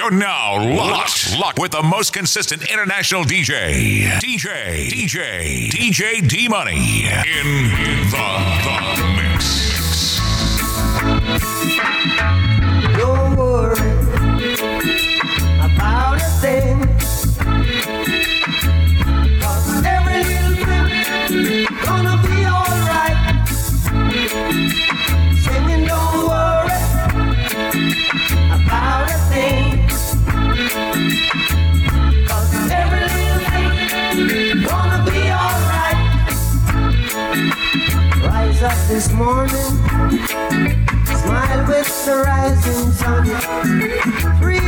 You're now locked, locked with the most consistent international DJ, DJ, DJ, DJ D Money in the, the this morning. Smile with the rising sun. Three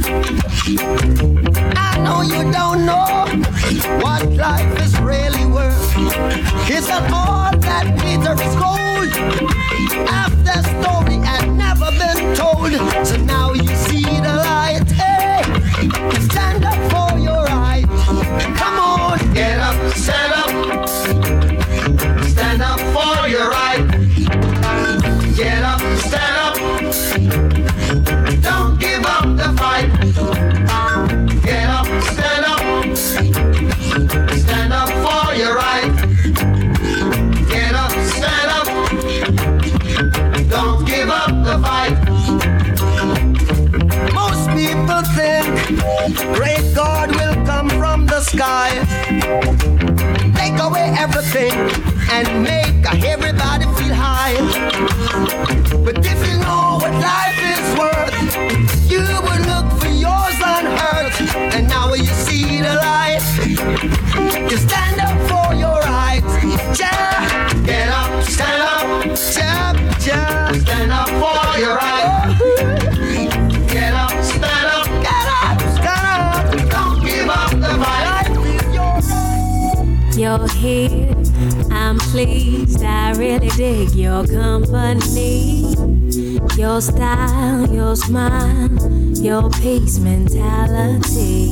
I know you don't know what life is really worth. It's not all that glitter is gold. The story had never been told. Everything and make everybody feel high. But if you know what life is worth, you would look for yours earth. And now you see the light. You stand up for your rights. Ja, get up, stand up. Ja, ja, stand up for your rights. Get up, stand up. You're here, I'm pleased. I really dig your company. Your style, your smile, your peace mentality.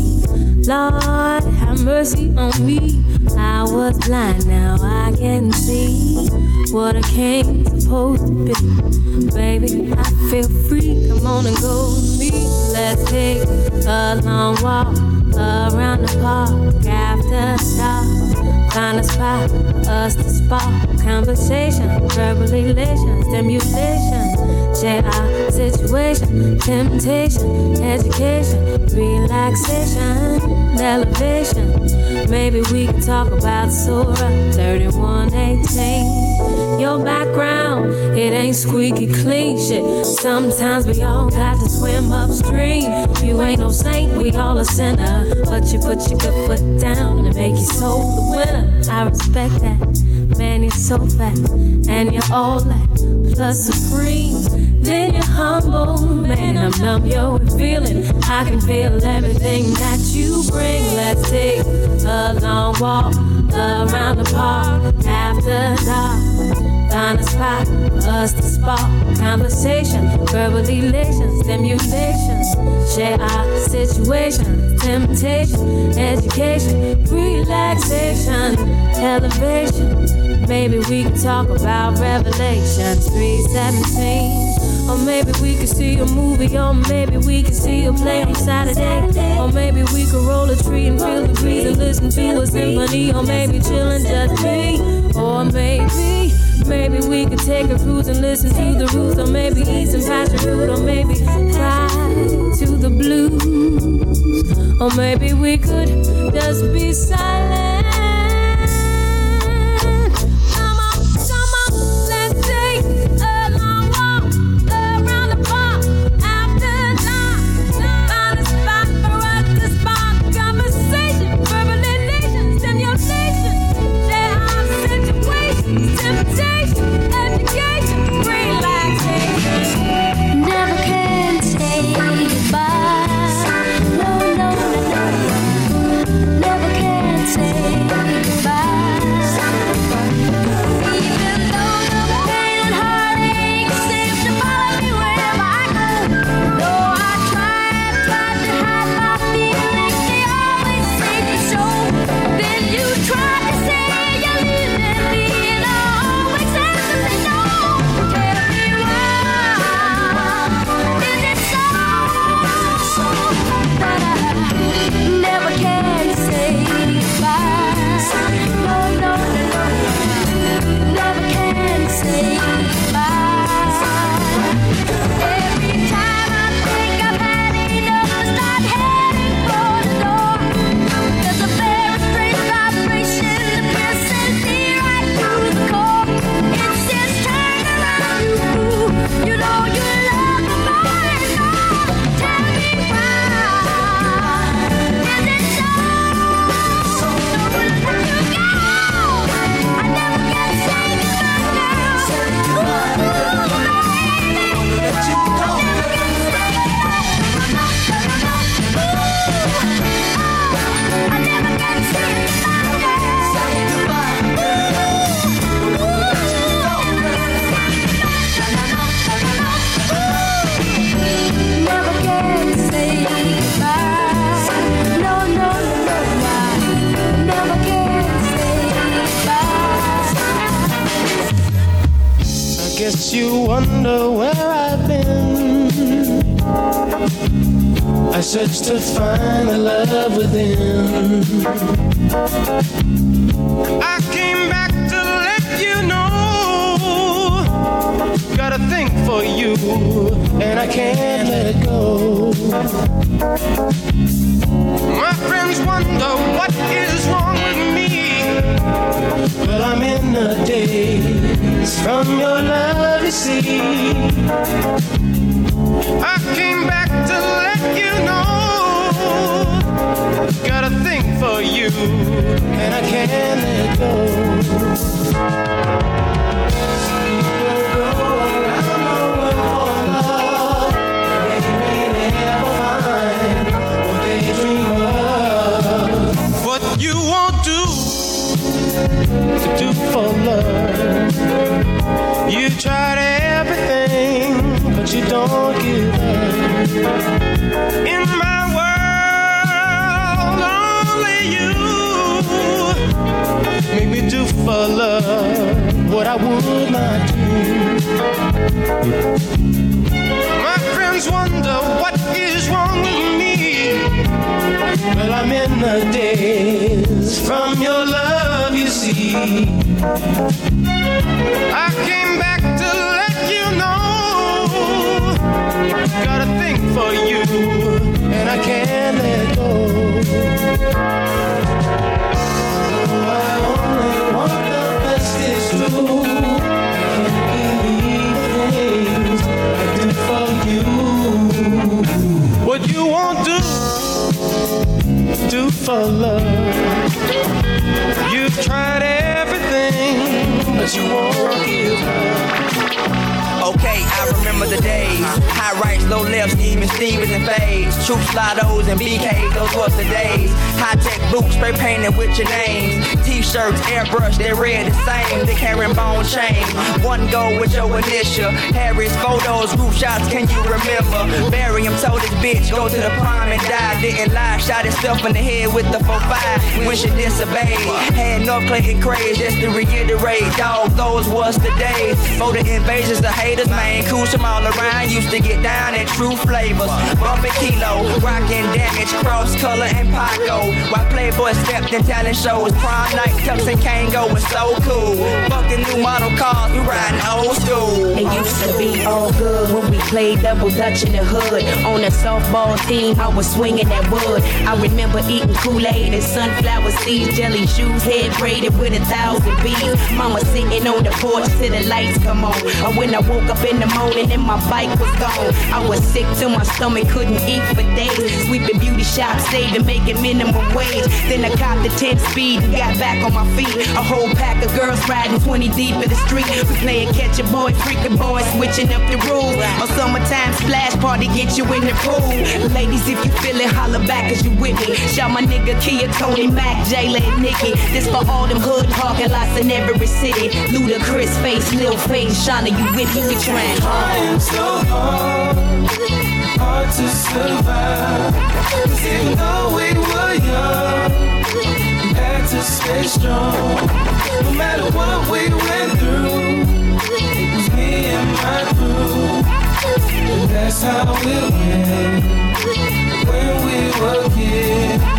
Lord, have mercy on me. I was blind, now I can see what I came supposed to be. Baby, I feel free. Come on and go with me. Let's take a long walk around the park after dark. Find a spot us to spark conversation, verbal elation, stimulation. Share our situation, temptation, education, relaxation, elevation. Maybe we can talk about Surah 3118 your background. It ain't squeaky clean shit. Sometimes we all got to swim upstream. You ain't no saint, we all a sinner. But you put your good foot down and make your soul the winner. I respect that. Man, you're so fat, and you're all that, plus supreme. Then you're humble, man. I'm numb, yo, and feeling. I can feel everything that you bring. Let's take a long walk around the park after dark find a spot for us to spark conversation, verbal elation, stimulation, share our situation, temptation, education, relaxation, elevation. Maybe we can talk about Revelation 317. Or maybe we could see a movie, or maybe we could see a play on Saturday. Or maybe we could roll a tree and feel the breeze and listen to a symphony. Or maybe chill and judge me. Or maybe Maybe we could take a cruise and listen to the roots, or maybe eat some passion fruit, or maybe fly to the blues, or maybe we could just be silent. you wonder where I've been. I searched to find the love within. I came back to let you know. Got a thing for you, and I can't let it go. My friends wonder what is wrong. But I'm in the days from your love, you see. I came back to let you know. Got a thing for you, and I can't let go. to do for love. You tried everything, but you don't give up. In my world, only you make me do for love what I would not do. My friends wonder what is wrong with me. But I'm in the days from your love, you see. I came back to let you know. Got a thing for you, and I can't let go. I only want the best true. Can't believe things I do for you. What you want? do for love. You've tried everything, but you won't give up remember the days. High rights, low lefts, even Stevens and fades. Troop slidos and BKs, those was the days. High tech boots, spray painted with your name. T-shirts, airbrush, they red the same. They carrying bone chain. One go with your initial. Harry's photos, group shots, can you remember? Barry him told his bitch, go to the prime and die. Didn't lie, shot himself in the head with the 4-5 when she disobeyed. Had North Clayton craze, just to reiterate, dog, those was the days. For the invasions, the haters, man, cool from all around. Used to get down at true flavors. Bumping kilo, rocking damage, cross color and Paco. While Playboy stepped in talent shows, prime night, Tux and Kangol was so cool. Fucking new model cars, we riding old school. It used to be all good when we played double dutch in the hood. On a softball team, I was swinging that wood. I remember eating Kool-Aid and sunflower seeds, jelly shoes, head braided with a thousand beads. Mama sitting on the porch till the lights come on. Or when I woke up in the morning and my bike was gone. I was sick till my stomach couldn't eat for days. Sweeping beauty shops, saving, making minimum wage. Then I copped the 10 speed and got back on my feet. A whole pack of girls riding 20 deep in the street. We playing catch a boy, freaking boy, switching up the rules. A summertime splash party, get you in the pool. Ladies, if you feel it, holler back cause you with me. Shout my nigga Kia, Tony, Mac, Jayla, and Nikki. This for all them hood parking lots in every city. Ludacris face, Lil Face, Shauna, you with me, we trying Trying so hard, hard to survive. Even though we were young, had to stay strong. No matter what we went through, it was me and my crew. That's how it went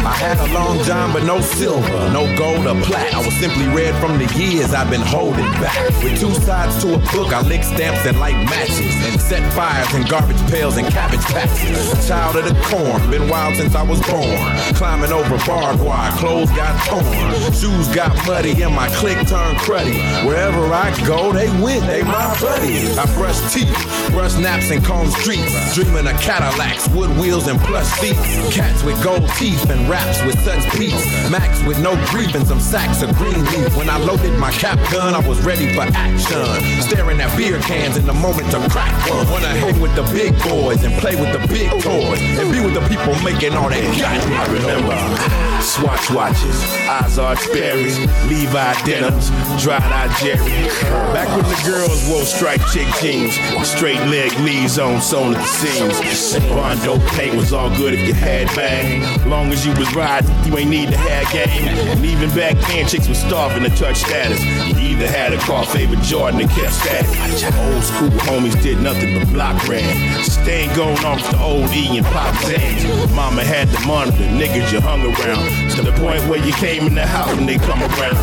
I had a long john, but no silver, no gold or plat. I was simply red from the years I've been holding back. With two sides to a book, I lick stamps and light matches and set fires in garbage pails and cabbage patches. Child of the corn, been wild since I was born. Climbing over barbed wire, clothes got torn, shoes got muddy, and my click turned cruddy. Wherever I go, they win, they my buddies. I brush teeth, brush naps and comb streets, dreaming of Cadillacs, wood wheels and plush seats. Cats with gold teeth and raps with such beats. Max with no grievance, some sacks of green leaf. When I loaded my cap gun, I was ready for action. Staring at beer cans in the moment to crack one. Wanna hang with the big boys and play with the big toys and be with the people making all that got I remember Swatch watches, Ozark berries, Levi denims, dried eye Jerry. Back when the girls wore striped chick jeans, straight leg leaves on sewn at the seams. Bondo paint was all good if you had bang. Long as you was riding, you ain't need to have game. And even back then, chicks was starving to touch status. You either had a car favorite Jordan or kept static. Old school homies did nothing but block ran. Staying going with the old E and pop Zans. Mama had the monitor, niggas you hung around. To the point where you came in the house when they come around.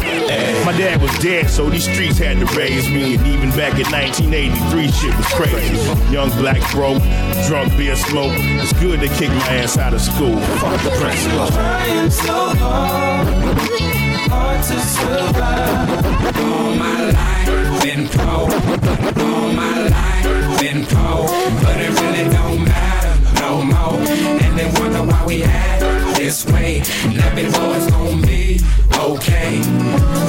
My dad was dead, so these streets had to raise me. And even back in 1983, shit was crazy. Young black broke, drunk beer smoke. It's good to kick my ass out of school. Fuck the principal. Trying so hard, hard to survive. All my life been poor, all my life been poor, but it really don't matter no more. And they wonder why we act this way. Never know it's gonna be okay.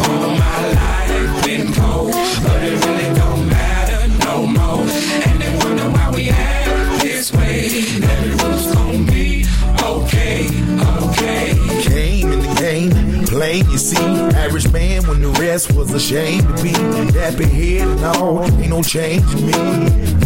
All my life been poor, but it really don't matter no more. And they wonder why we act this way. Never plain you see. Average man when the rest was ashamed to be. Dappy head and all, ain't no change in me.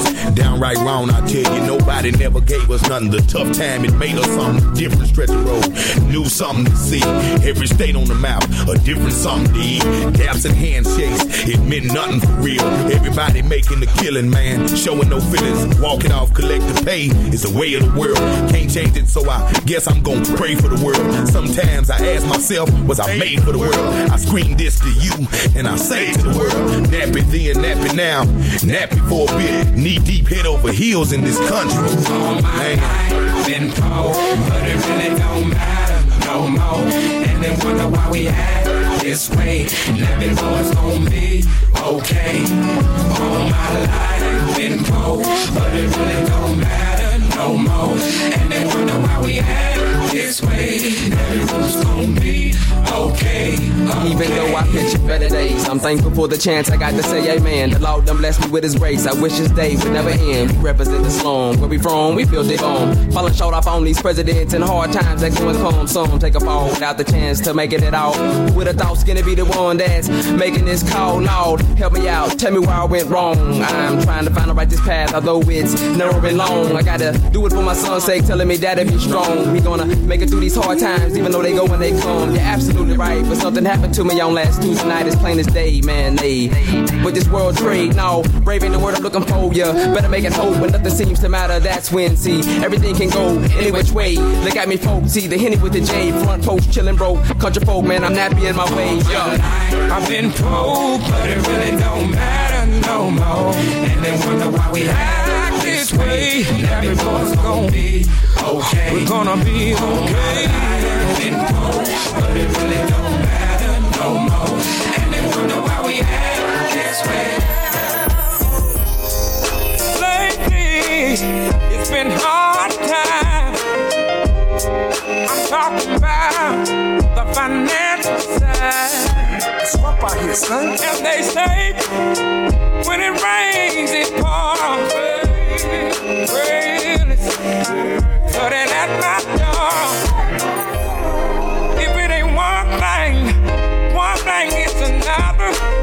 It was, downright wrong. I tell you, nobody never gave us nothing. The tough time it made us something different. Stretch the road, knew something to see. Every state on the map, a different something to eat. Gaps and handshakes, it meant nothing for real. Everybody making the killing, man, showing no feelings. Walking off collective pay is the way of the world. Can't change it, so I guess I'm gonna pray for the world. Sometimes I ask myself, was I made for the world? I scream this to you, and I say to the world, nappy then, nappy now, nappy for a bit. Knee deep, head over heels in this country. All my life been poor, but it really don't matter no more. And they wonder why we act this way. Never know it's gonna be okay. All my life been poor, but it really don't matter no more. And they wonder why we act this way. Never know gonna be okay. okay. Even though I picture better days. I'm thankful for the chance I got to say amen. The Lord done blessed me with his grace. I wish his day would never end. We represent the slum. Where we from, we feel it home. Falling short off on these presidents and hard times that go and come. Some take a fall without the chance to make it at all. With a thought skinny be the one that's making this call. Lord, help me out. Tell me where I went wrong. I'm trying to find the righteous path, although it's narrow and long. I gotta do it for my son's sake, telling me daddy be strong. We gonna make it through these hard times, even though they go when they come. You're absolutely right, but something happened to me on last Tuesday night. It's plain as day, man. They with this world trade, no, braving the word I'm looking for. Ya better make it hope when nothing seems to matter. That's when see everything can go any which way. Look at me, folks. See the henny with the J, front post chillin', bro. Country folk, man, I'm nappy in my way. Yo. I've been told, but it really don't matter no more. And they wonder why we act this way. Everyone's gonna be okay. We're gonna be okay. I've been told, but it really don't matter no more. And they wonder why we act this way. Lately, it's been hard times. I'm talking about the financial side. Swap out here, son. And they say when it rains, it pours. If it ain't one thing, one thing it's another.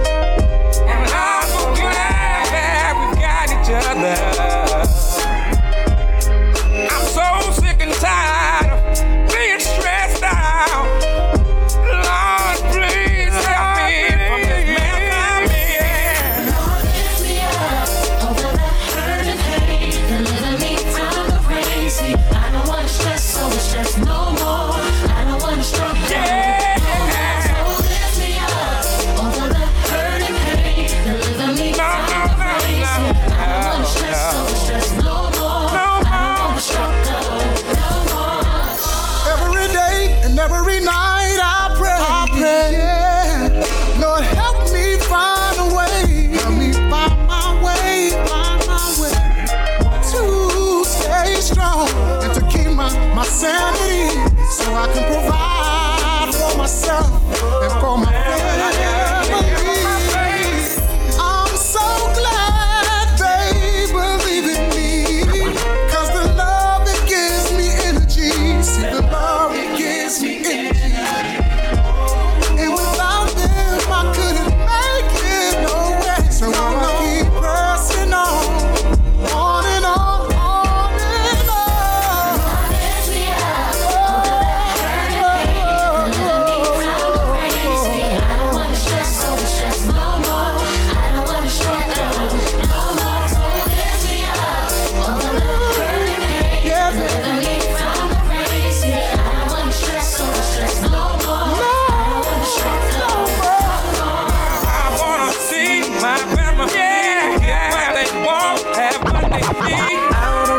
My,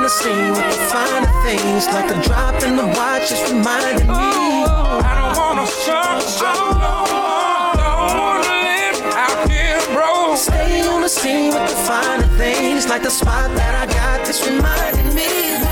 the scene with the finer things, like a drop in the watch is reminding me. I don't wanna show, show, don't wanna live out here, bro. Stay on the scene with the finer things, like the spot that I got that's reminding me.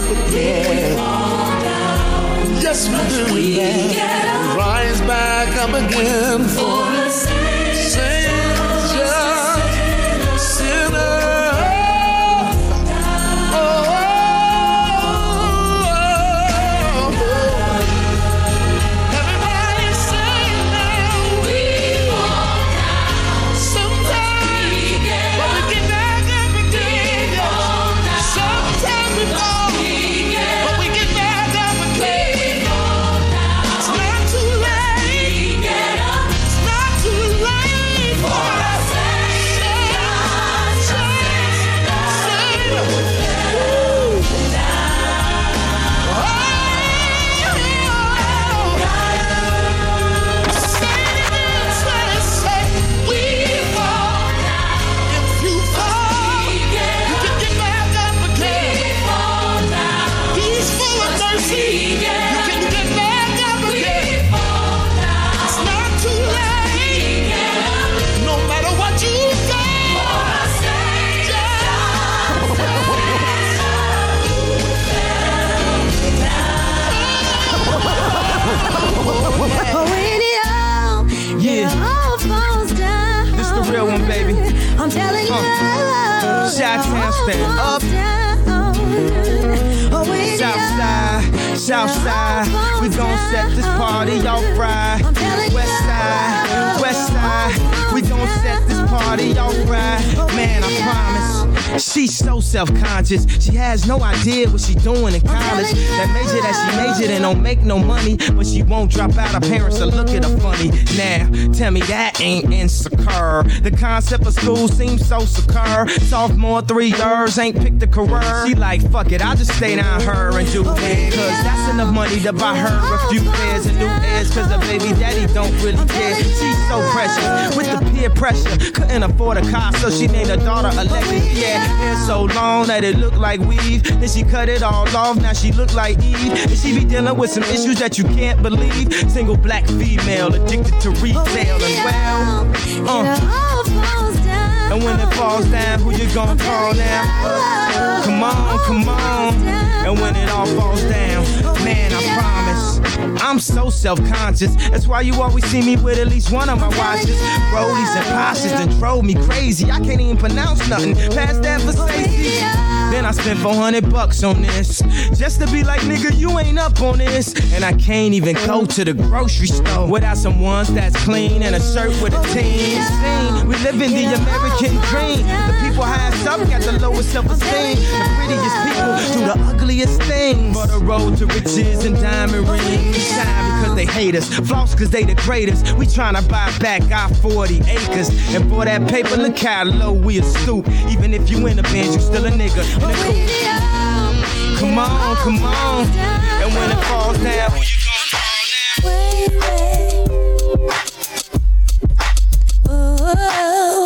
up again. She has no idea what she's doing in college. That major that she majored in don't make no money, but she won't drop out. Her parents are look at her funny. Now, tell me that ain't insecure. The concept of school seems so secure. Sophomore three years ain't picked a career. She like, fuck it, I just stay down her and do it. Cause that's enough money to buy her a few pairs of new Airs. Cause the baby daddy don't really care. She's so precious with the peer pressure. Couldn't afford a car, so she named her daughter Alexis. Yeah, it's so long that it look like weave. Then she cut it all off, now she look like Eve. And she be dealing with some issues that you can't believe. Single black female, addicted to retail as well. Uh. And when it falls down, who you gonna call now? Come on, come on. And when it all falls down, man, I promise. I'm so self-conscious. That's why you always see me with at least one of my watches. Rollies and Pashas that drove me crazy. I can't even pronounce nothing. Past that Versace. Then I spent 400 bucks on this. Just to be like, nigga, you ain't up on this. And I can't even go to the grocery store without some ones that's clean and a shirt with a team. We live in the American dream. The people highest up got the lowest self-esteem. The prettiest people do the ugliest things. For the road to riches and diamond rings. Shine because they hate us. Floss because they the greatest. We tryna buy back our 40 acres. And for that paper, look how low we a stoop. Even if you in a Benz, you still a nigga. Come on, come on. And when it falls down, who you Ooh, wait,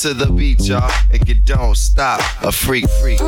to the beat, y'all, and you don't stop. A freak, freak.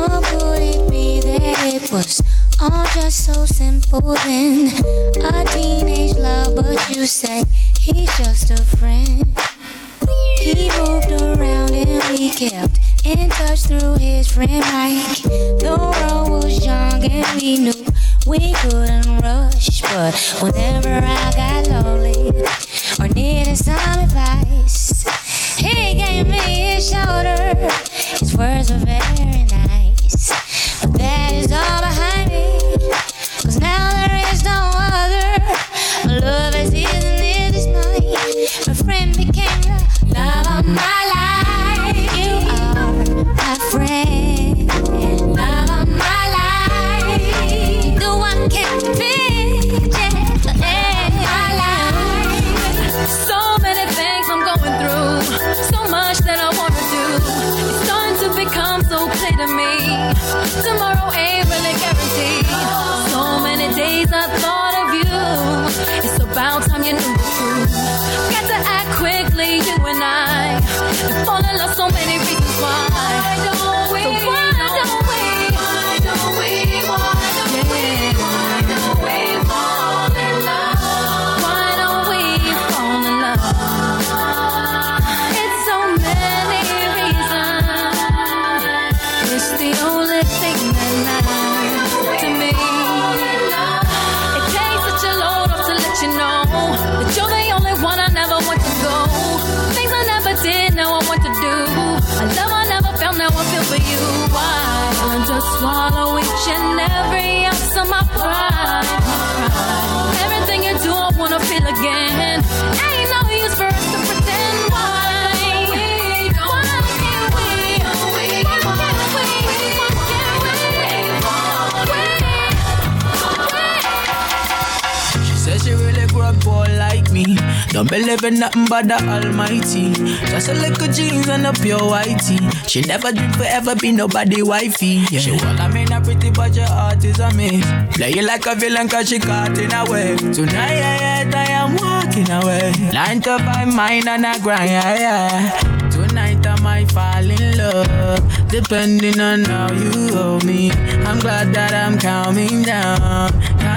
Don't believe in nothing but the Almighty. Just a little jeans and a pure whitey. She never dreamed forever be nobody wifey. Yeah. She want I mean a pretty but your heart is a miss. Play you like a villain cause she caught in a web. Tonight I am walking away. Nine to five, mine and I grind, yeah, yeah. Tonight I'm might fall in love, depending on how you hold me. I'm glad that I'm calming down.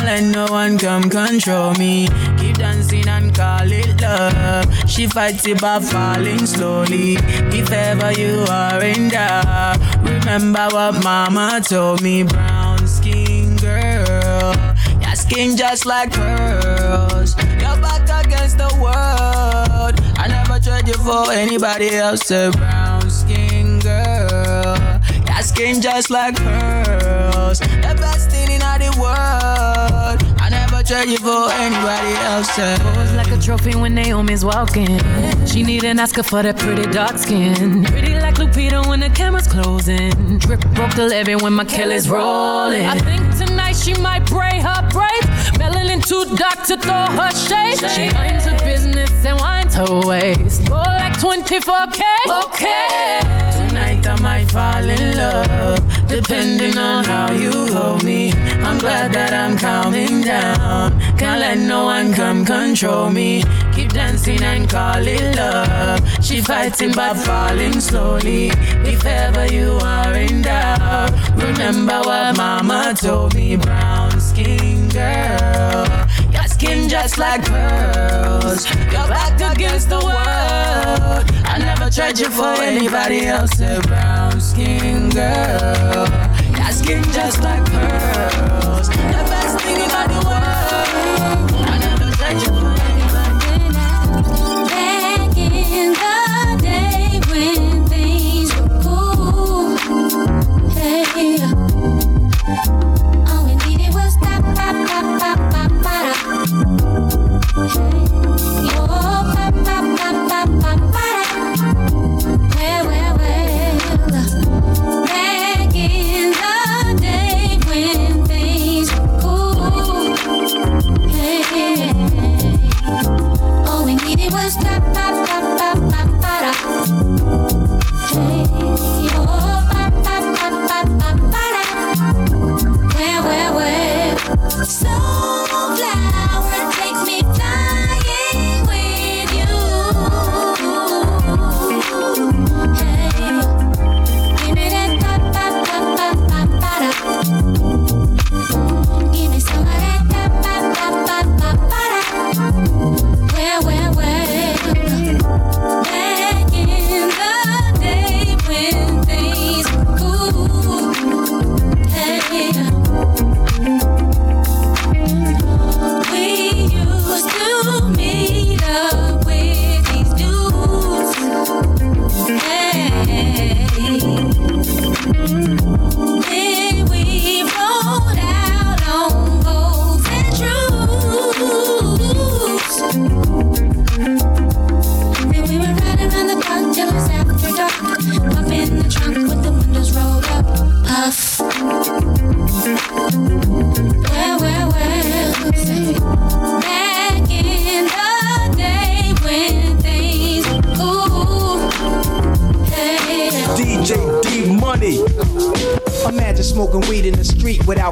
Let no one come control me. Keep dancing and call it love. She fights it by falling slowly. If ever you are in doubt, remember what mama told me. Brown skin girl, your skin just like pearls. Your back against the world. I never trade you for anybody else. A brown skin girl, your skin just like pearls. The best thing in all the world. Trade you for anybody else. Pose like a trophy when Naomi's walking. She need an Oscar for that pretty dark skin. Pretty like Lupita when the camera's closing. Drip broke the levee when my Kelly's rolling. I think tonight she might braid her braids. Melanin too dark to throw her shade. She minds her business and winds her waist. Go like 24K. Okay. Tonight I might fall in love, depending on how you hold me. I'm glad that I'm calming down. Can't let no one come control me. Keep dancing and call it love. She fighting but falling slowly. If ever you are in doubt, remember what mama told me. Brown skin girl, your skin just like pearls. Your back against the world. Tried you for anybody else. A brown skin girl, your skin just like pearls. The best thing in all the world. I never tried you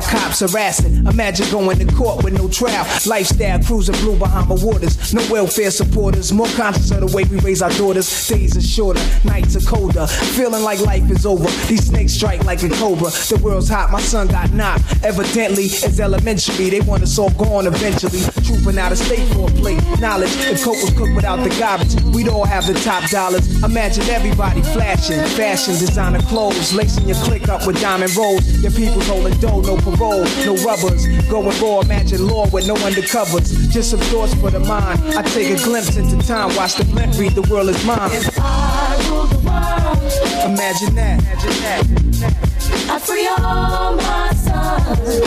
cops harassing. Imagine going to court with no trial. Lifestyle cruising blue behind Bahama waters. No welfare supporters. More conscious of the way we raise our daughters. Days are shorter, nights are colder. Feeling like life is over. These snakes strike like a cobra. The world's hot, my son got knocked. Evidently, it's elementary. They want us all gone eventually. Trooping out of state for a plate. Knowledge, if coke was cooked without the garbage, we'd all have the top dollars. Imagine everybody flashing, fashion, designer clothes, lacing your click up with diamond rolls. Your people's holding dough, no parole, no rubbers. Going raw, imagine law with no undercovers. Just some thoughts for the mind. I take a glimpse into time, watch the blimp read, the world is mine. I rule the world. Imagine that, imagine that. I free all my sons.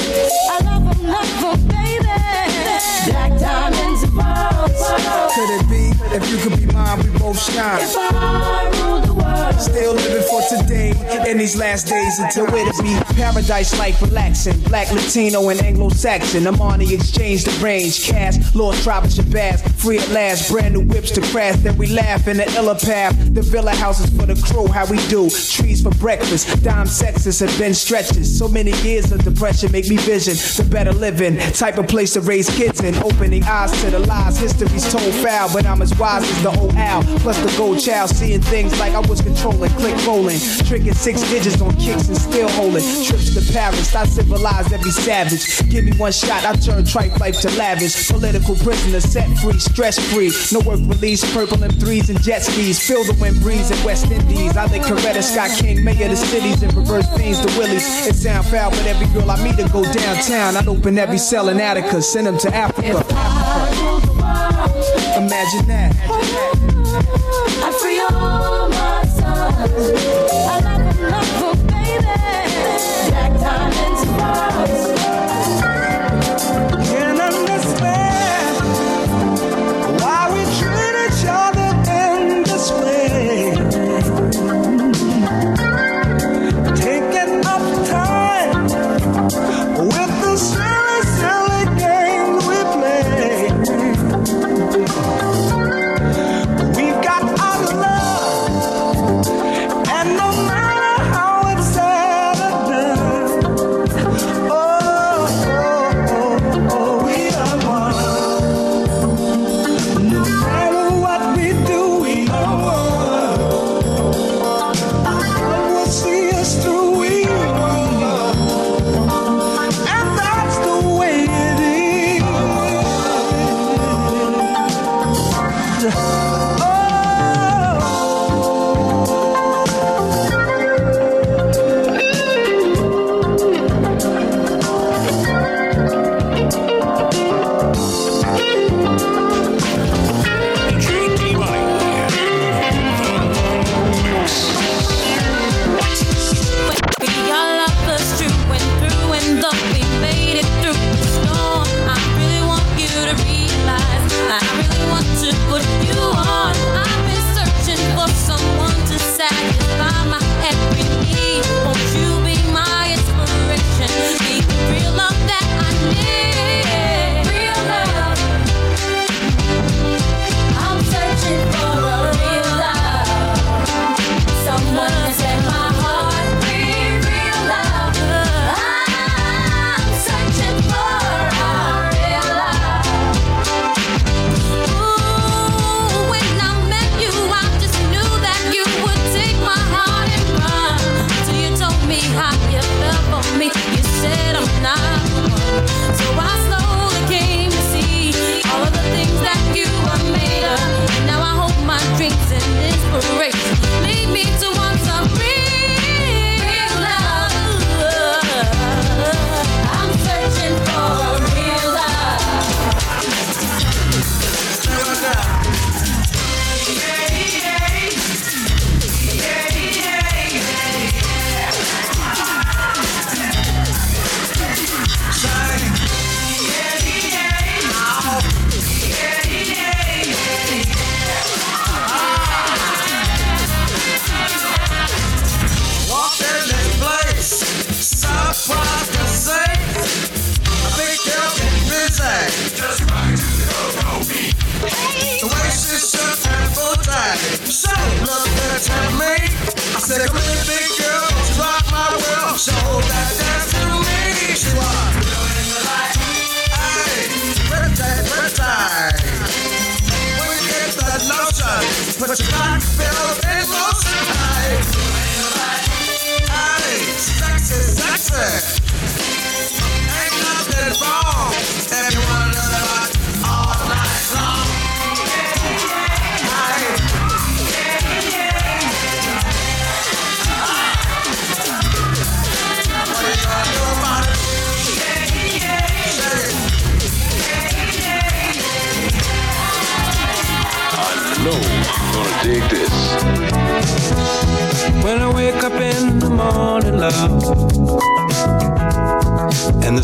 I love them, love them, baby. Black diamonds. Could it be if you could be mine, we both shine? If I rule the world. Still living for today in these last days until it'll be paradise like relaxing. Black, Latino, and Anglo Saxon. I'm on the exchange, the range, cast, Lord and Shabazz. Free at last, brand new whips to crash. Then we laugh in the illa path. The villa houses for the crew, how we do. Trees for breakfast, dime sexes have been stretches. So many years of depression make me vision the better living. Type of place to raise kids in. Opening eyes to the lies. History's told foul, but I'm as wise as the old owl. Plus the gold child, seeing things like I was controlling, click rolling, tricking six digits on kicks and still holding. Trips to Paris, I civilize every savage. Give me one shot, I turn tripe life to lavish. Political prisoner, set free, stress free. No work release, purple M3s and jet skis. Feel the wind breeze in West Indies. I think Coretta Scott King, mayor the cities, and reverse things to Willies. It sound foul, but every girl I meet to go downtown. I'd open every cell in Attica, send them to Africa. Imagine that. I free all my sons.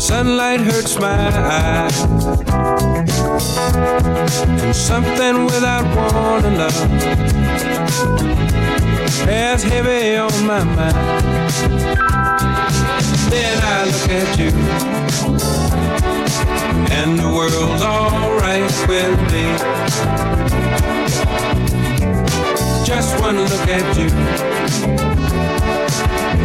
Sunlight hurts my eyes, and something without warning, love, bears heavy on my mind. Then I look at you, and the world's alright with me. Just one look at you,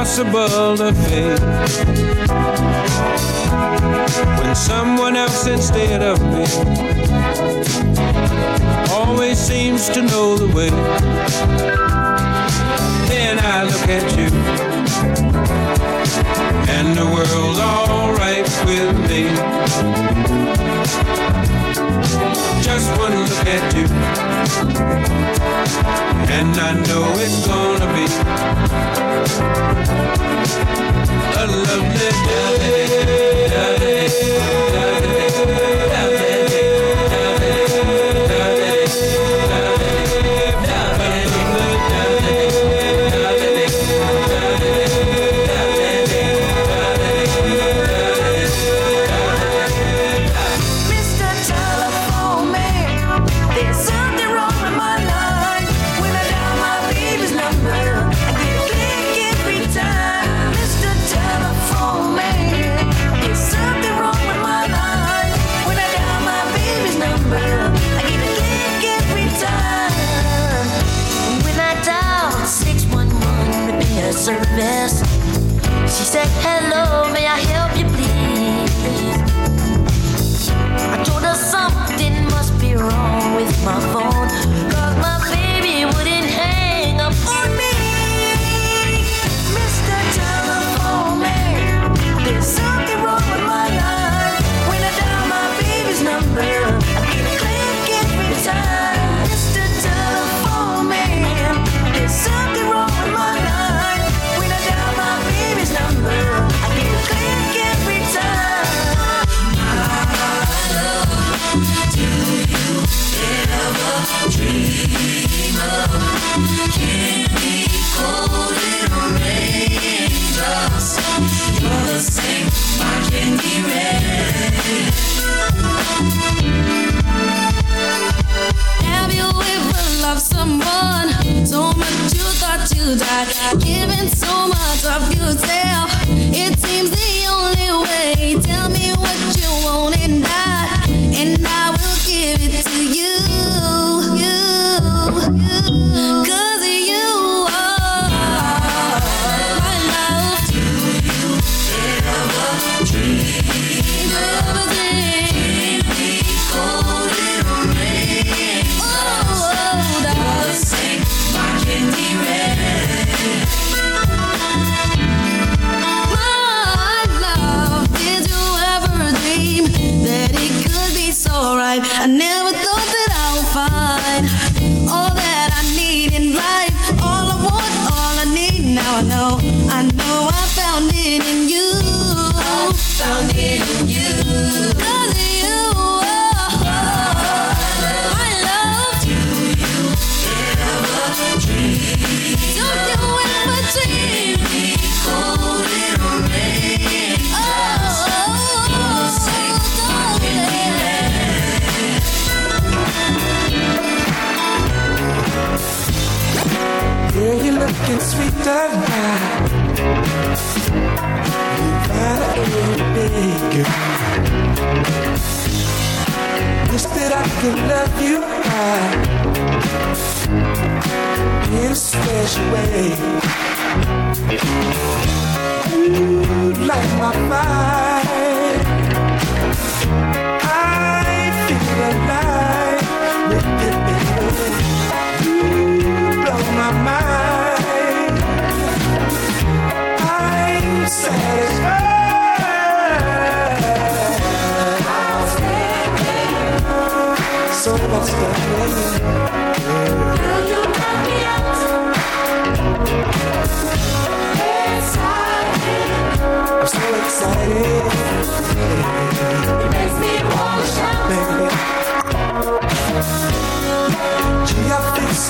impossible to face. When someone else instead of me always seems to know the way, then I look at you and the world's alright with me. Just one look at you, and I know it's gonna be a lovely day.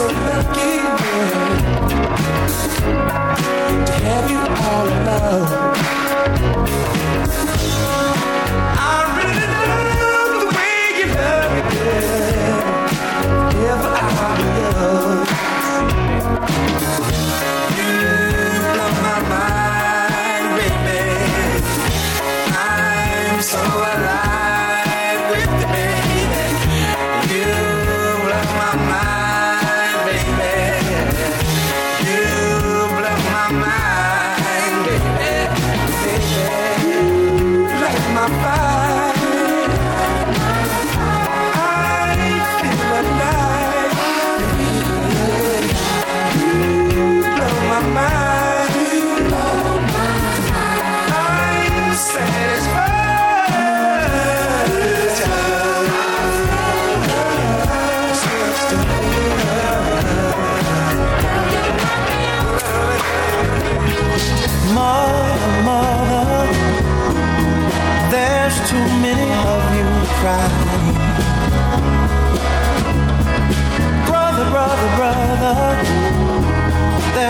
so lucky man, to have you all alone.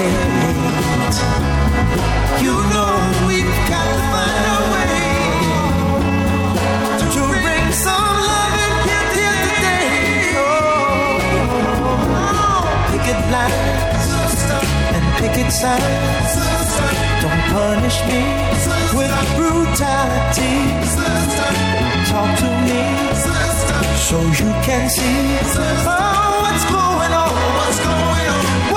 You know we've got to find a way to, to bring some love in here today. Oh, picket lines and picket signs. Don't punish me with brutality. Talk to me so you can see oh, what's going on. What's going on?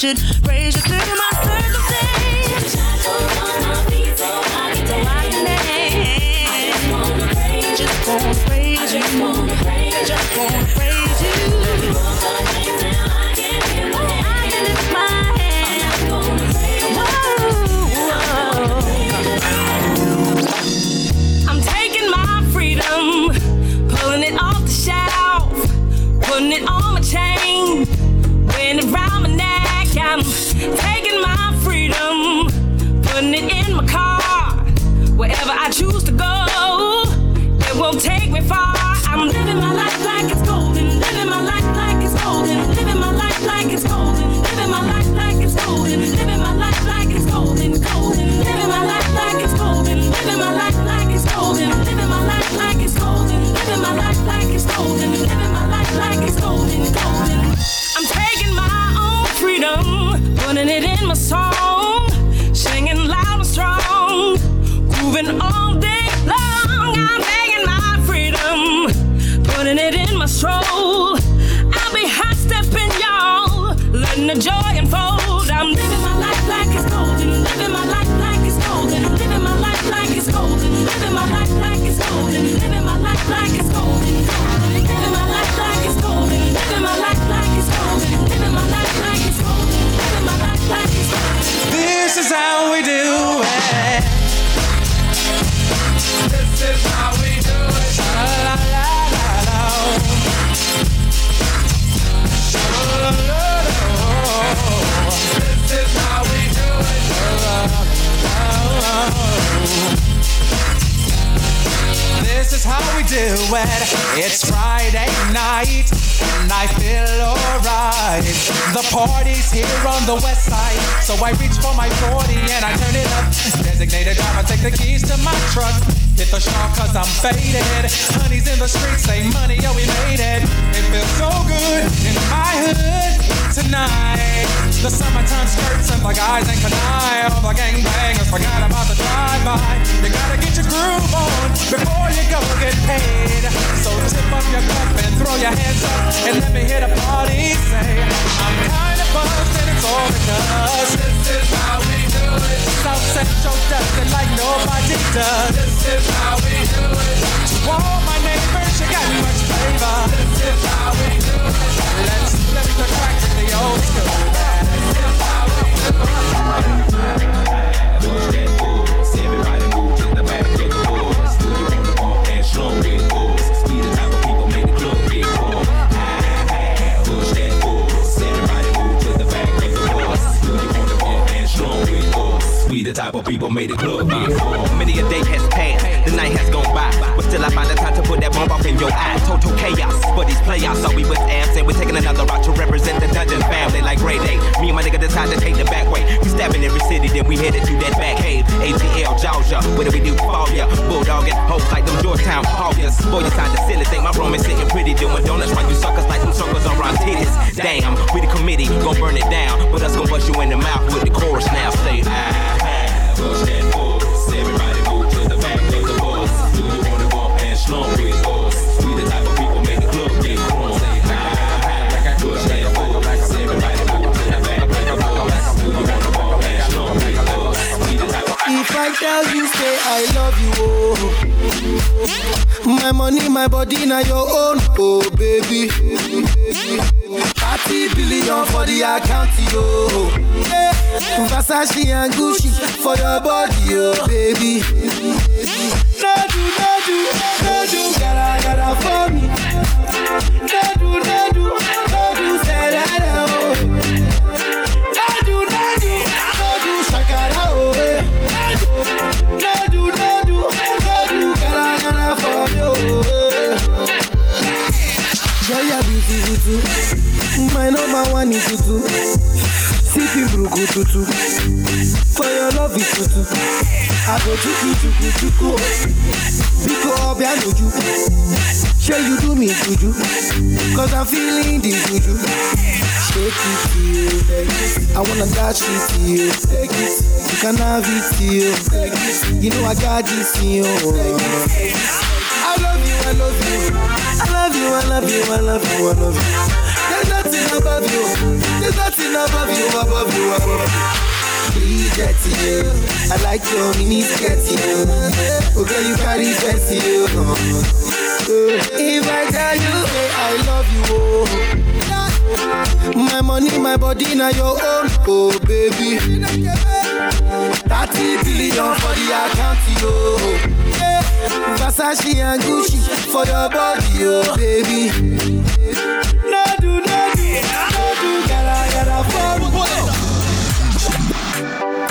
should break can have it you. You know I got this you. I love you, I love you. I love you, I love you, I love you, I love you. There's nothing above you. There's nothing above you, above you, above you. Please get you. I like your mini skirt you. Oh girl, you carry fancy you. If I tell you, hey, I love you, oh. My money, my body, now your own, oh baby. 30 billion for the account, yo. Yeah. Versace and Gucci for your body, yo, baby. No do, no do, no do, gotta, gotta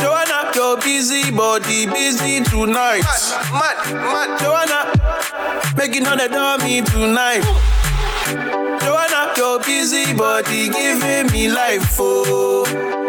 Joanna, your busy body, busy tonight. Mad, mad, mad. Joanna, making all the dummy tonight. Joanna, your busy body giving me life, oh.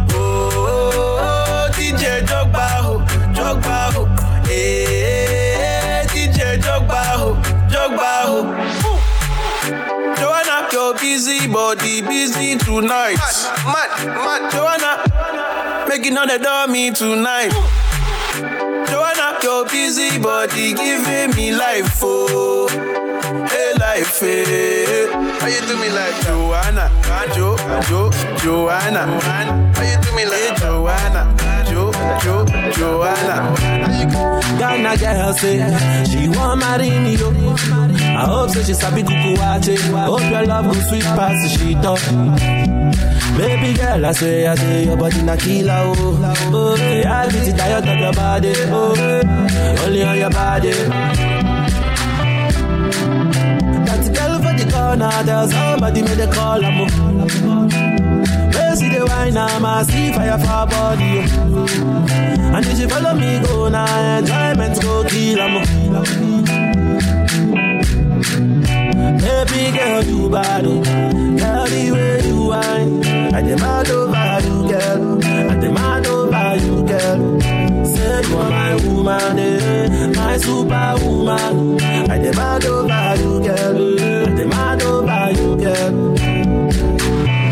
Oh, DJ Jogba ho, Jogba ho. Eh, DJ Jogba ho, Jogba ho. Joanna, your busy body busy tonight. Mad, mad, Joanna, making all the dummy tonight. Joanna, your busy body giving me life, oh, hey life, hey. How you do me like Joanna, Jo, Jo, Joanna? How you do me like Joanna, Jo, Jo, Joanna? Ghana girl say she want marry me yo. I hope say she sabi kuku wache. Hope your love go sweet past she talk. Baby girl, I say, I say your body na killer oh. Oh, yeah, I get it tired of your body. Oh, only on your body. That girl for the corner, there's somebody made a call. I'm Where see the wine, I'm a see fire for body. oh. And if she follow me, go now, enjoyment go kill 'em. Baby girl, you bad. Girl, the way you whine, I demand over you, girl. I demand over you, girl. Say you are my woman, eh, my superwoman. I demand over you, girl. I demand over you, girl.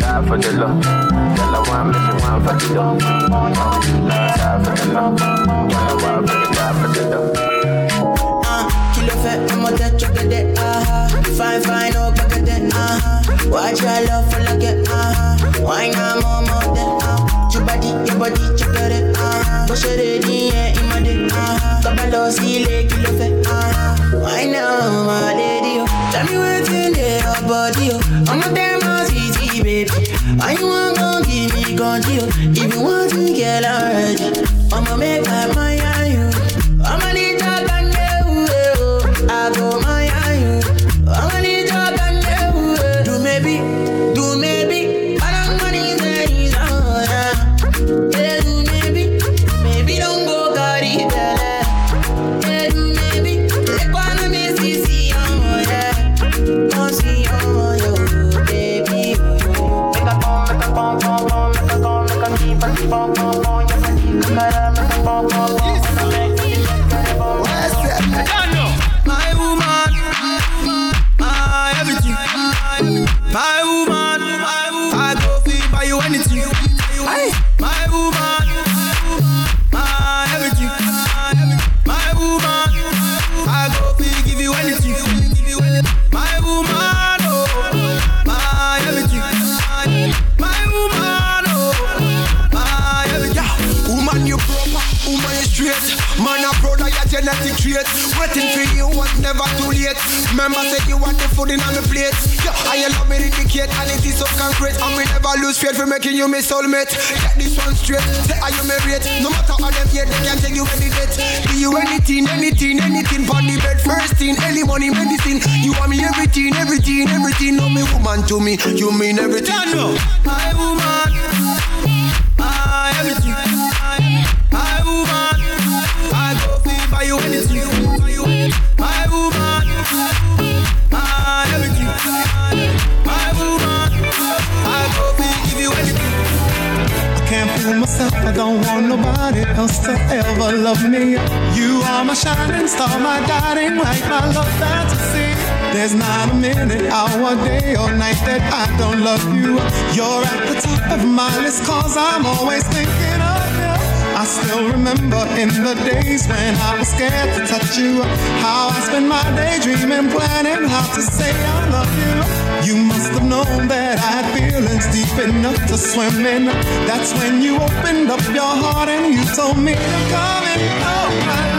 Die for the love. Girl, I want me, she want for the love. Die for the love. Girl, I want me, die for the love. Kí ló fẹ́ ọmọdé jọgẹdẹ fine fine ó gbẹgẹdẹ uh-huh. watch your love for lọkẹ uh-huh. wine am ọmọdé uh-huh. your body your body jọgẹdẹ bó ṣe lè níyẹn ìmọ̀dé tọ́ba lọ sí ilé kí ló fẹ́ wine am ọmọdé di o tell me wetin dey your body o ọmọdé má sì ti baby. Why you wan go give me ganji o oh? if you want to get already ọmọ make my maya Remember, said you want the food in on my plate. Yeah, I love me indicate, and it is so concrete. And we never lose faith for making you my soulmate. Get this one straight. Say, are you married? No matter how them yet, they can't take you any date. Do you anything, anything, anything? On the bed, first thing, any money, medicine. You want me everything, everything, everything. No, me woman to me, you mean everything. My woman, myself, I don't want nobody else to ever love me. You are my shining star, my guiding light, my love fantasy. There's not a minute, hour, day, or night that I don't love you. You're at the top of my list, cause I'm always thinking of you. I still remember in the days when I was scared to touch you. How I spent my day dreaming, planning how to say I love you. You must have known that I had feelings deep enough to swim in. That's when you opened up your heart and you told me to come in. Oh, my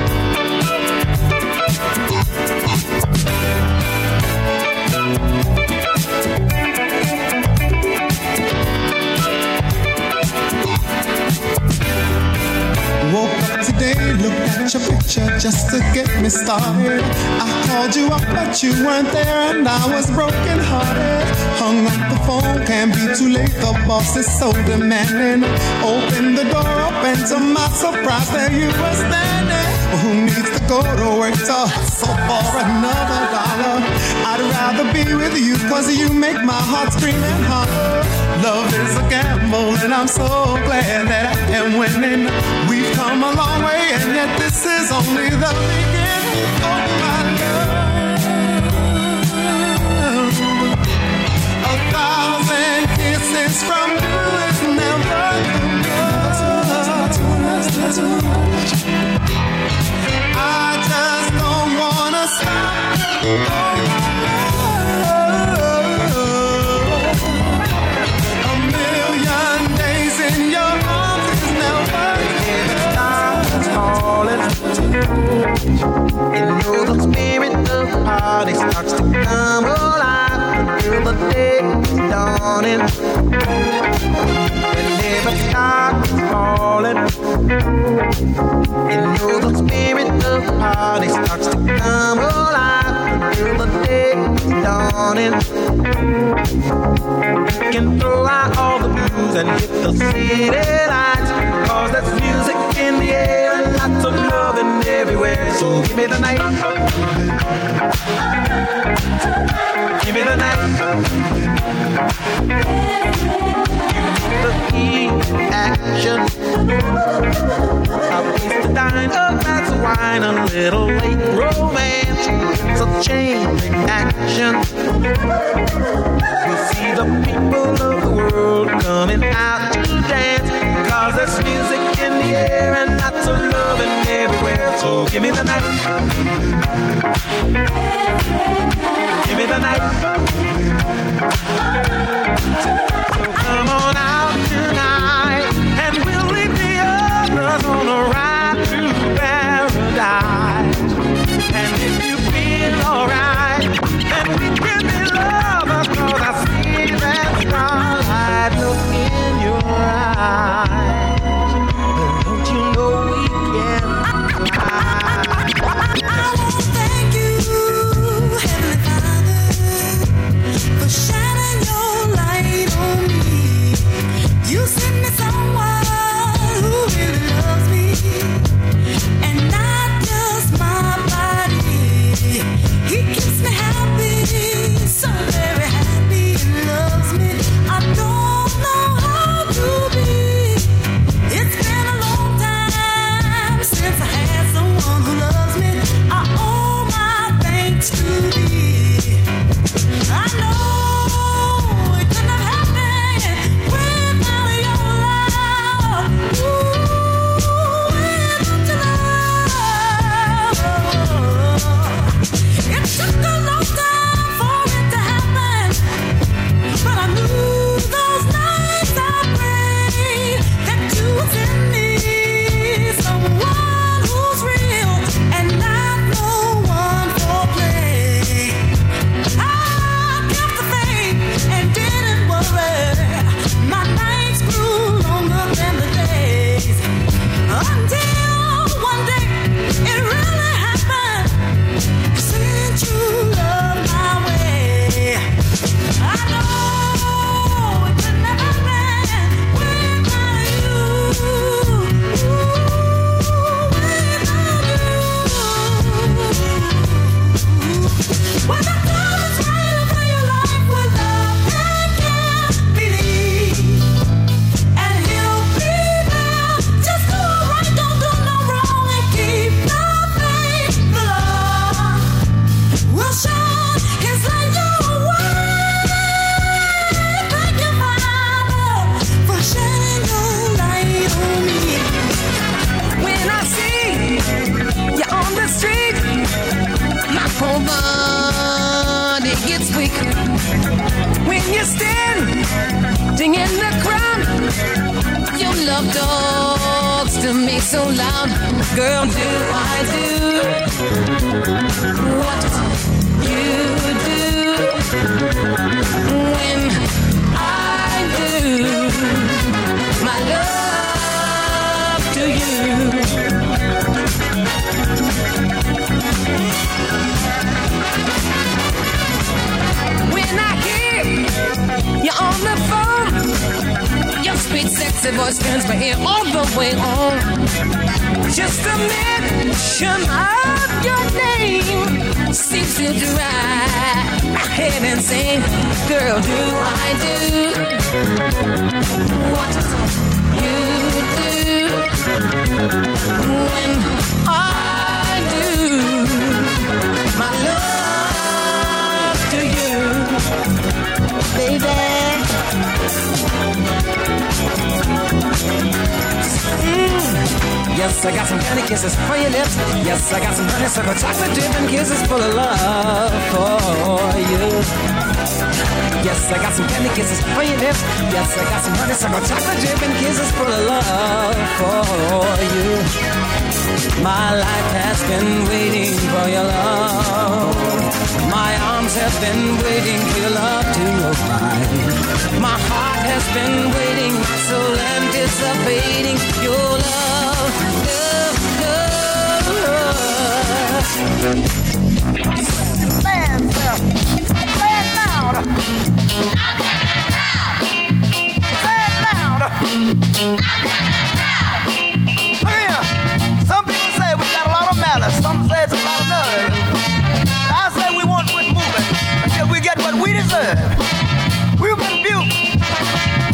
At your picture just to get me started. I called you up, but you weren't there, and I was broken hearted. Hung up the phone, can't be too late. The boss is so demanding. Open the door up, and to my surprise, there you were standing. Who needs to go to work to hustle for another dollar? I'd rather be with you, cause you make my heart scream and holler. Love is a gamble, and I'm so glad that I am winning. We've come a long way, and yet this is only the beginning of my love. A thousand kisses from you is never enough. I just don't wanna stop. You know the spirit of the party starts to come alive. Until the day is dawning. Whenever dark is falling, you know the spirit of the party starts to come alive. Until the day is dawning. We can throw out all the blues and hit the city lights, cause there's music in the air. and of loving everywhere. So give me the night. Give me the night. The heat, action. A place to dine, a glass of wine, a little late romance. It's a chain reaction. You see the people of the world coming out to dance. Cause there's music in the air and lots of loving everywhere. So give me the night. Give me the night. So come on out tonight and we'll leave the others on a ride to paradise. Girl, do I do what you do when I do my love to you? When I hear you on the phone, your sweet, sexy voice turns my ear all the way on. Just a mention of your name seems to drive my head insane. Girl, do I do what you do when I do my love to you, baby? Mm. Yes, I got some candy kisses for your lips. Yes, I got some honeysuckle chocolate dip kisses full of love for you. Yes, I got some candy kisses for your lips. Yes, I got some honeysuckle chocolate dip and kisses full of love for you. My life has been waiting for your love. My arms have been waiting for your love to arrive. My heart has been waiting, my soul anticipating your love, love, love. Stand up. Say it loud. Say it loud. Look here. Some people say we got a lot of malice. Some say it's a lot of nerve. But I say we won't quit moving until we get what we deserve. We've been buked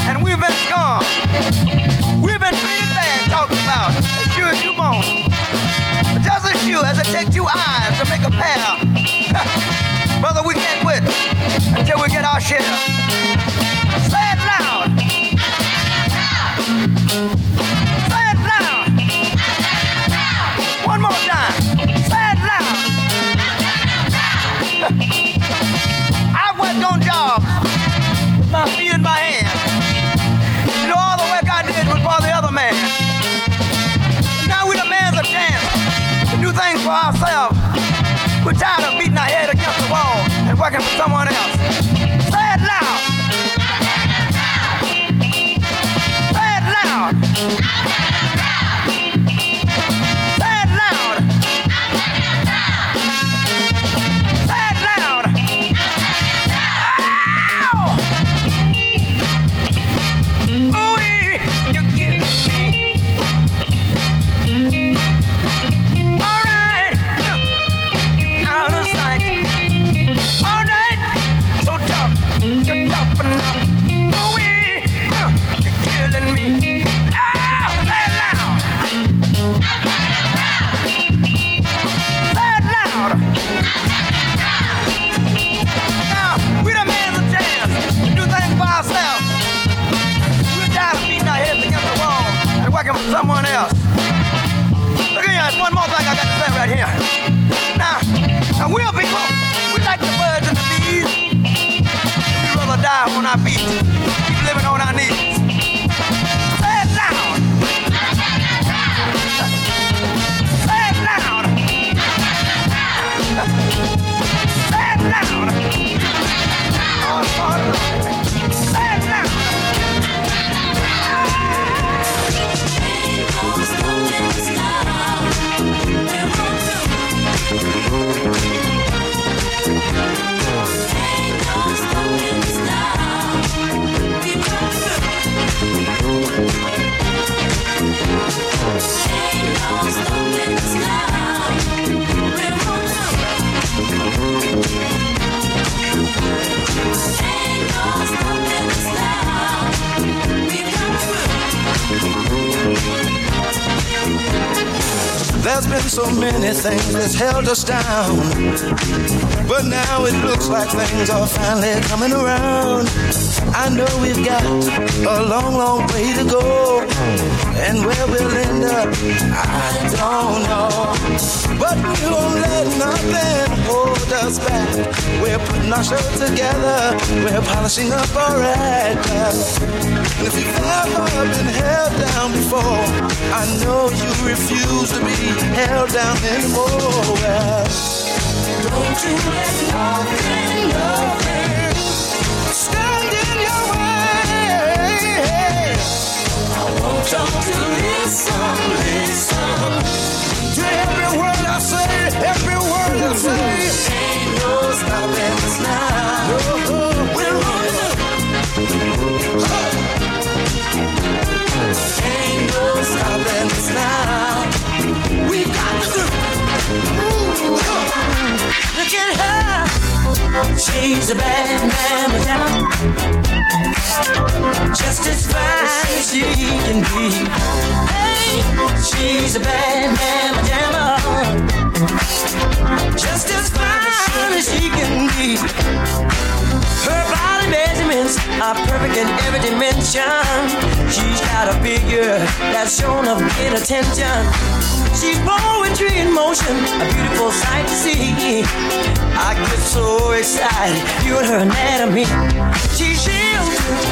and we've been scorned. About as sure as you born. Just as sure as it takes two eyes to make a pair. Brother, we can't quit until we get our share. Ourselves. We're tired of beating our head against the wall and working for someone else. Say it loud. Say it loud. Rather die on our feet, keep living on our knees. There's been so many things that's held us down. But now it looks like things are finally coming around. I know we've got a long, long way to go. And where we'll end up, I don't know. But we won't let nothing hold us back. We're putting our show together. We're polishing up our act. If you've ever been held down before, I know you refuse to be held down anymore. Well, don't you let nothing, nothing Don't you listen, listen to every word I say, every word I say. Ain't no stopping us now. We're on Ain't no stopping us now. We got Look at her. She's a bad man. Just as fine as she can be. Hey, she's a bad mama jamma. Just as fine as she can be. Her body measurements are perfect in every dimension. She's got a figure that's shown of great attention. She's poetry in motion, a beautiful sight to see. I get so excited viewing her anatomy. She's shield,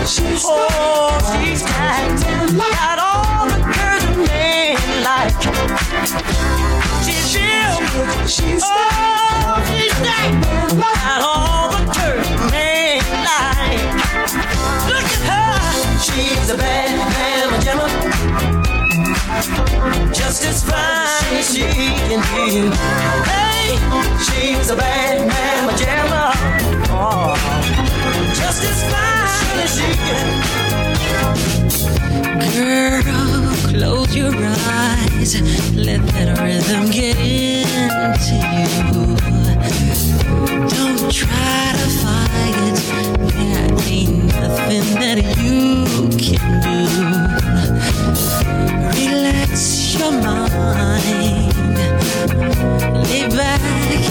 she's oh, she's got, got all the curves a man like. She's shield, she's oh, she's got, all the curves a man like. Look at her, she's a bad mama jamma just as fine as she can be. Hey, she's a bad mama jamma. Oh, just as fine as she can. Girl, close your eyes. Let that rhythm get into you. Don't try to fight it. There ain't nothing that you can do. Relax your mind. Lay back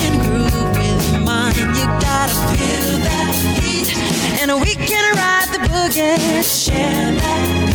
and groove with mine. You gotta feel that heat. And we can ride the boogie. Share that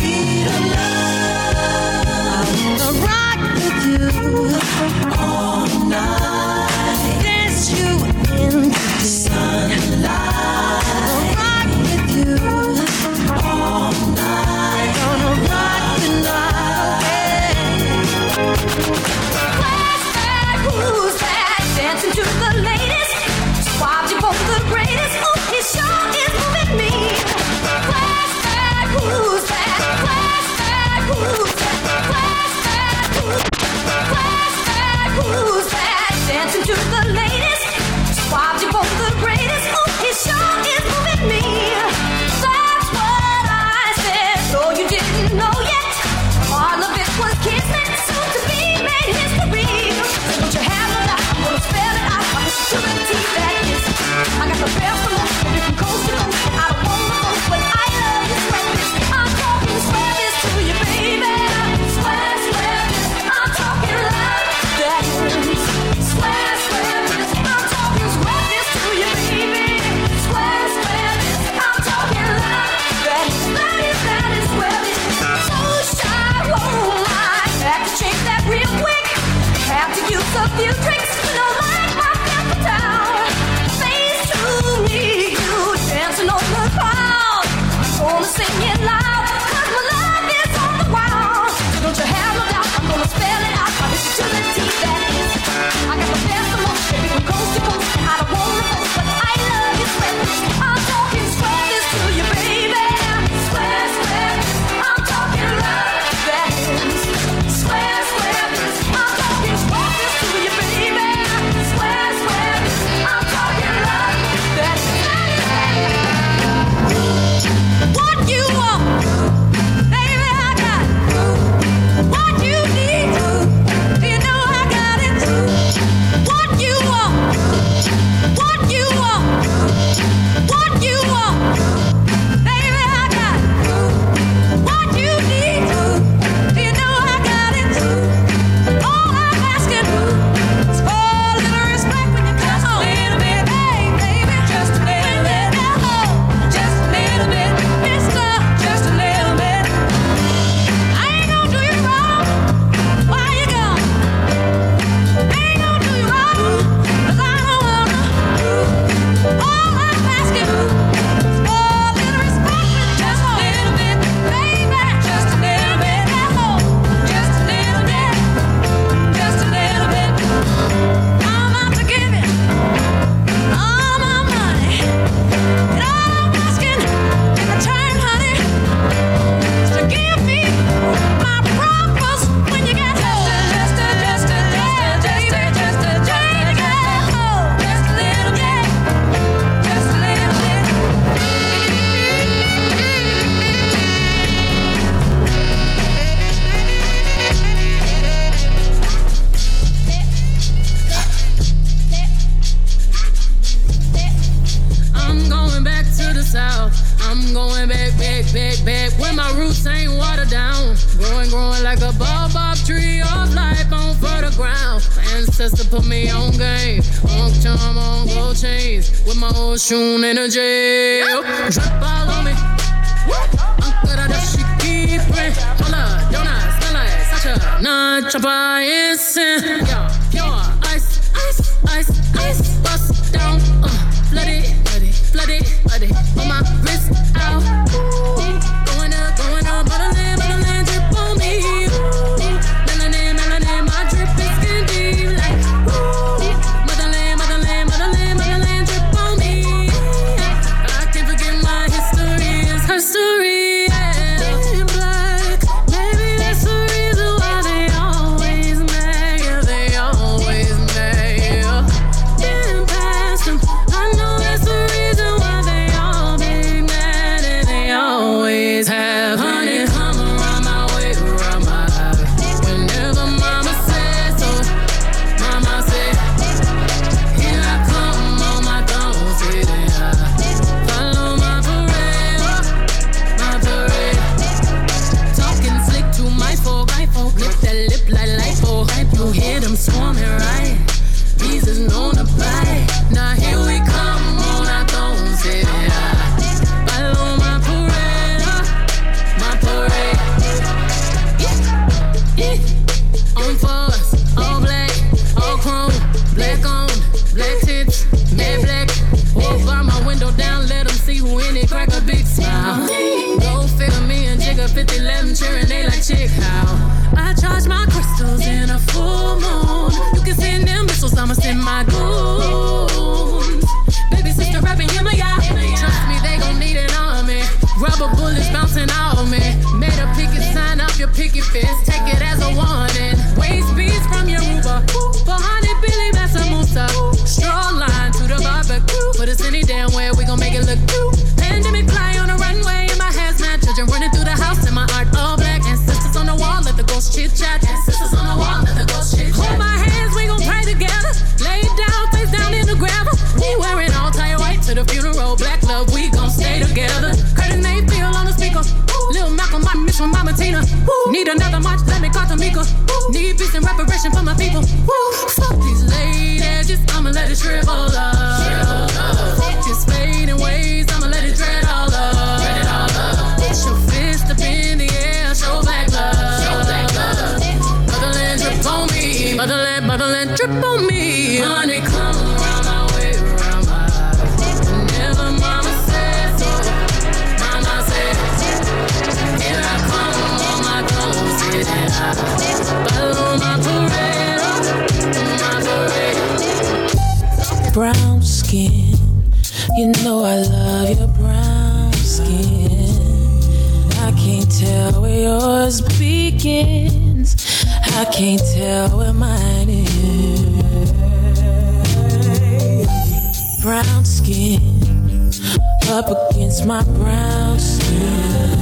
It's my brown skin.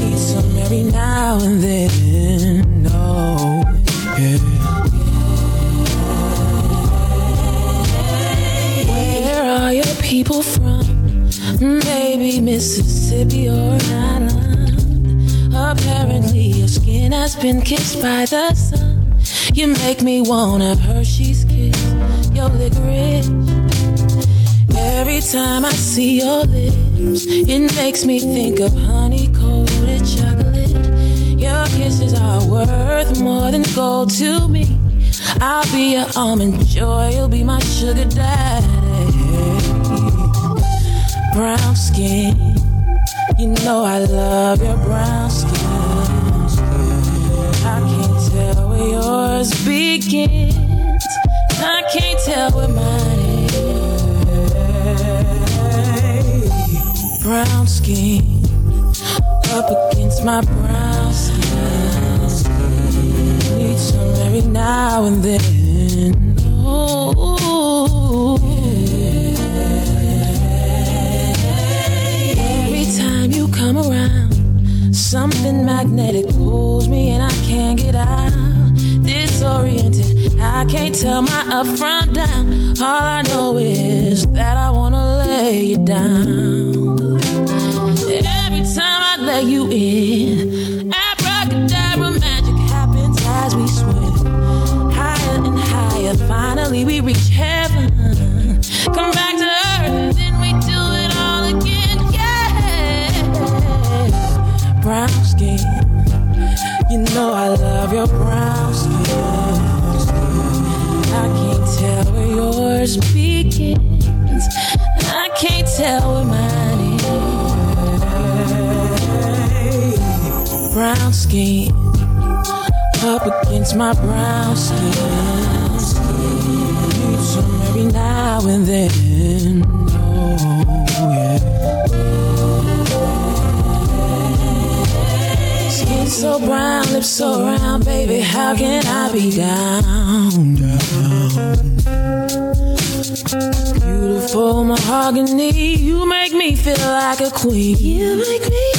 Need some every now and then. No, yeah. Where are your people from? Maybe Mississippi or Ireland. Apparently, your skin has been kissed by the sun. You make me wanna Hershey's kiss. Your licorice. Every time I see your lips, it makes me think of honey coated chocolate. Your kisses are worth more than gold to me. I'll be your almond joy, you'll be my sugar daddy. Brown skin, you know I love your brown skin. I can't tell where yours begins, I can't tell where mine brown skin up against my brown skin. Need some every now and then. Ooh. Every time you come around, something magnetic pulls me and I can't get out. Disoriented, I can't tell my up from down. All I know is that I wanna lay you down let you in. Abracadabra magic happens as we swim higher and higher. Finally, we reach heaven. Come back to earth, and then we do it all again. Yeah, brown skin. You know I love your brown skin. I can't tell where yours begins. I can't tell Brown skin up against my brown skin. Some every now and then. Oh, yeah. Skin so brown, lips so round, baby. How can I be down? down? Beautiful mahogany, you make me feel like a queen. You make me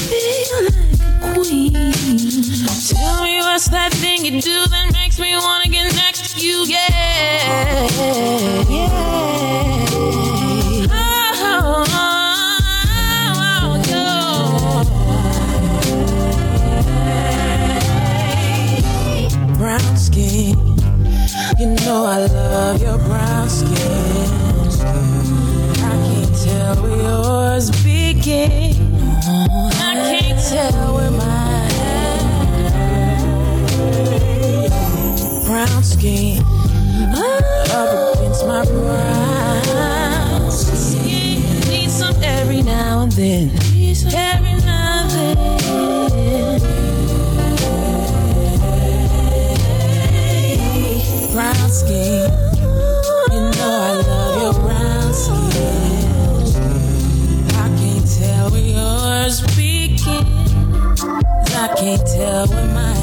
that thing you do that makes me wanna get next to you? Yeah, yeah. Oh, oh, oh, brown skin. You know I love your brown skin. I can't tell where yours begin. Skin. Up against my skin. Need some every now and then. Every now and then. Brown skin. You know I love your brown skin. I can't tell where yours. I can't tell where mine